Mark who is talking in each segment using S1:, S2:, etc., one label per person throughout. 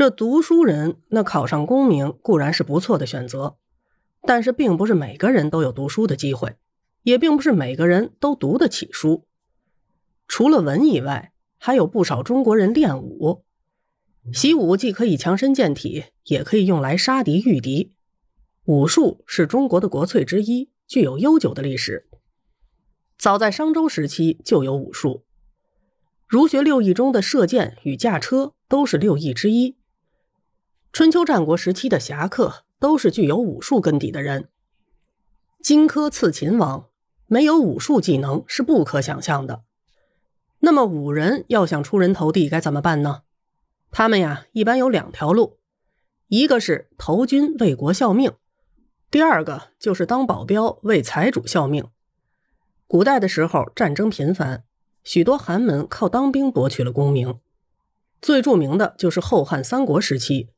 S1: 这读书人那考上功名固然是不错的选择，但是并不是每个人都有读书的机会，也并不是每个人都读得起书。除了文以外，还有不少中国人练武。习武既可以强身健体，也可以用来杀敌御敌。武术是中国的国粹之一，具有悠久的历史。早在商周时期就有武术，儒学六艺中的射箭与驾车都是六艺之一。春秋战国时期的侠客都是具有武术根底的人。荆轲刺秦王，没有武术技能是不可想象的。那么武人要想出人头地该怎么办呢？他们呀，一般有两条路，一个是投军为国效命，第二个就是当保镖为财主效命。古代的时候战争频繁，许多寒门靠当兵博取了功名。最著名的就是后汉三国时期，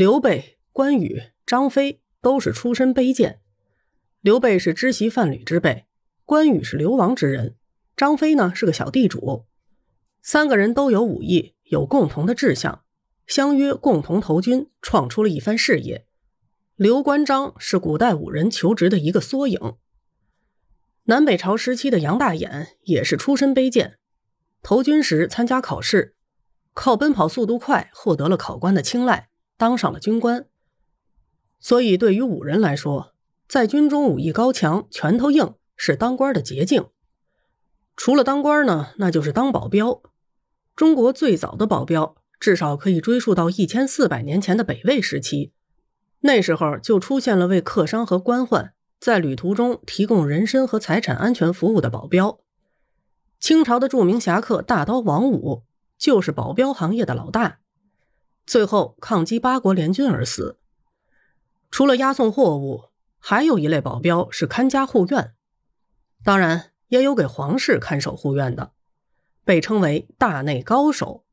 S1: 刘备、关羽、张飞都是出身卑贱。刘备是知席贩履之辈，关羽是流亡之人，张飞呢是个小地主。三个人都有武艺。有共同的志向，相约共同投军，创出了一番事业。刘关张是古代武人求职的一个缩影。南北朝时期的杨大眼也是出身卑贱，投军时参加考试，靠奔跑速度快获得了考官的青睐，当上了军官。所以，对于武人来说，在军中武艺高强、拳头硬是当官的捷径。除了当官呢，那就是当保镖。中国最早的保镖至少可以追溯到一千四百年前的北魏时期，那时候就出现了为客商和官宦在旅途中提供人身和财产安全服务的保镖。清朝的著名侠客大刀王五就是保镖行业的老大，最后抗击八国联军而死。除了押送货物，还有一类保镖是看家护院，当然也有给皇室看守护院的。被称为大内高手，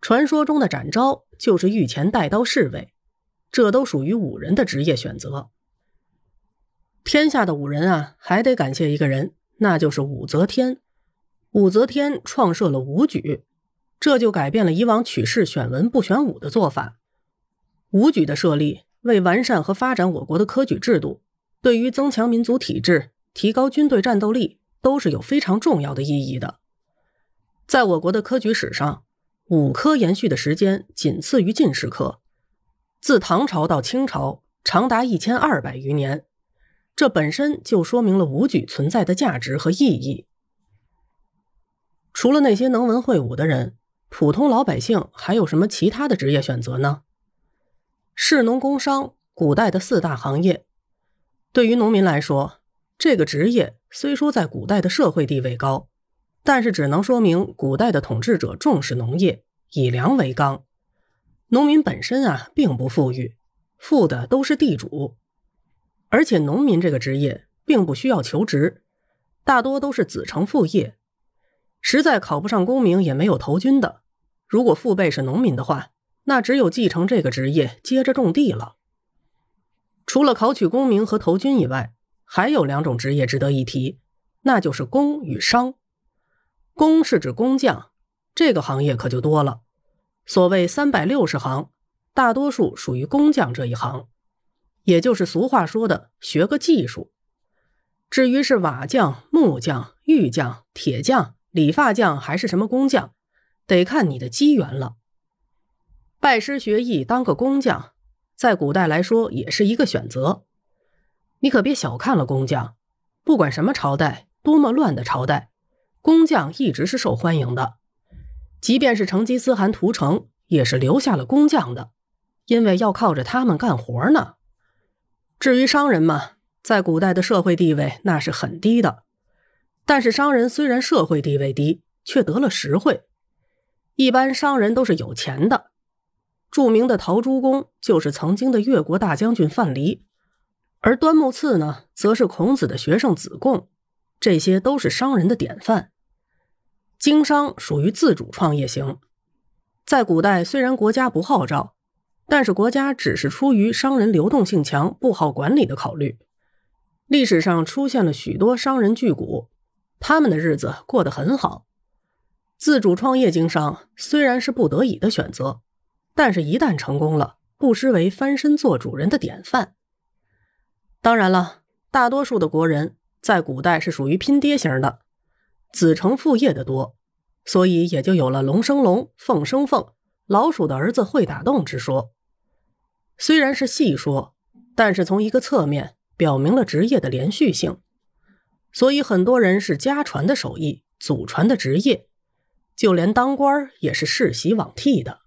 S1: 传说中的展昭就是御前带刀侍卫，这都属于武人的职业选择。天下的武人啊，还得感谢一个人，那就是武则天。武则天创设了武举，这就改变了以往取士选文不选武的做法。武举的设立，为完善和发展我国的科举制度，对于增强民族体制、提高军队战斗力，都是有非常重要的意义的。在我国的科举史上，武科延续的时间仅次于进士科，自唐朝到清朝长达一千二百余年，这本身就说明了武举存在的价值和意义。除了那些能文会武的人，普通老百姓还有什么其他的职业选择呢？士农工商，古代的四大行业，对于农民来说，这个职业虽说在古代的社会地位高。但是只能说明古代的统治者重视农业，以粮为纲。农民本身啊并不富裕，富的都是地主。而且农民这个职业并不需要求职，大多都是子承父业。实在考不上功名，也没有投军的。如果父辈是农民的话，那只有继承这个职业，接着种地了。除了考取功名和投军以外，还有两种职业值得一提，那就是工与商。工是指工匠，这个行业可就多了。所谓三百六十行，大多数属于工匠这一行，也就是俗话说的学个技术。至于是瓦匠、木匠、玉匠、铁匠、理发匠还是什么工匠，得看你的机缘了。拜师学艺当个工匠，在古代来说也是一个选择。你可别小看了工匠，不管什么朝代，多么乱的朝代。工匠一直是受欢迎的，即便是成吉思汗屠城，也是留下了工匠的，因为要靠着他们干活呢。至于商人嘛，在古代的社会地位那是很低的，但是商人虽然社会地位低，却得了实惠。一般商人都是有钱的，著名的陶朱公就是曾经的越国大将军范蠡，而端木赐呢，则是孔子的学生子贡。这些都是商人的典范。经商属于自主创业型，在古代虽然国家不号召，但是国家只是出于商人流动性强、不好管理的考虑。历史上出现了许多商人巨贾，他们的日子过得很好。自主创业经商虽然是不得已的选择，但是，一旦成功了，不失为翻身做主人的典范。当然了，大多数的国人在古代是属于拼爹型的，子承父业的多，所以也就有了“龙生龙，凤生凤，老鼠的儿子会打洞”之说。虽然是戏说，但是从一个侧面表明了职业的连续性，所以很多人是家传的手艺，祖传的职业，就连当官也是世袭罔替的。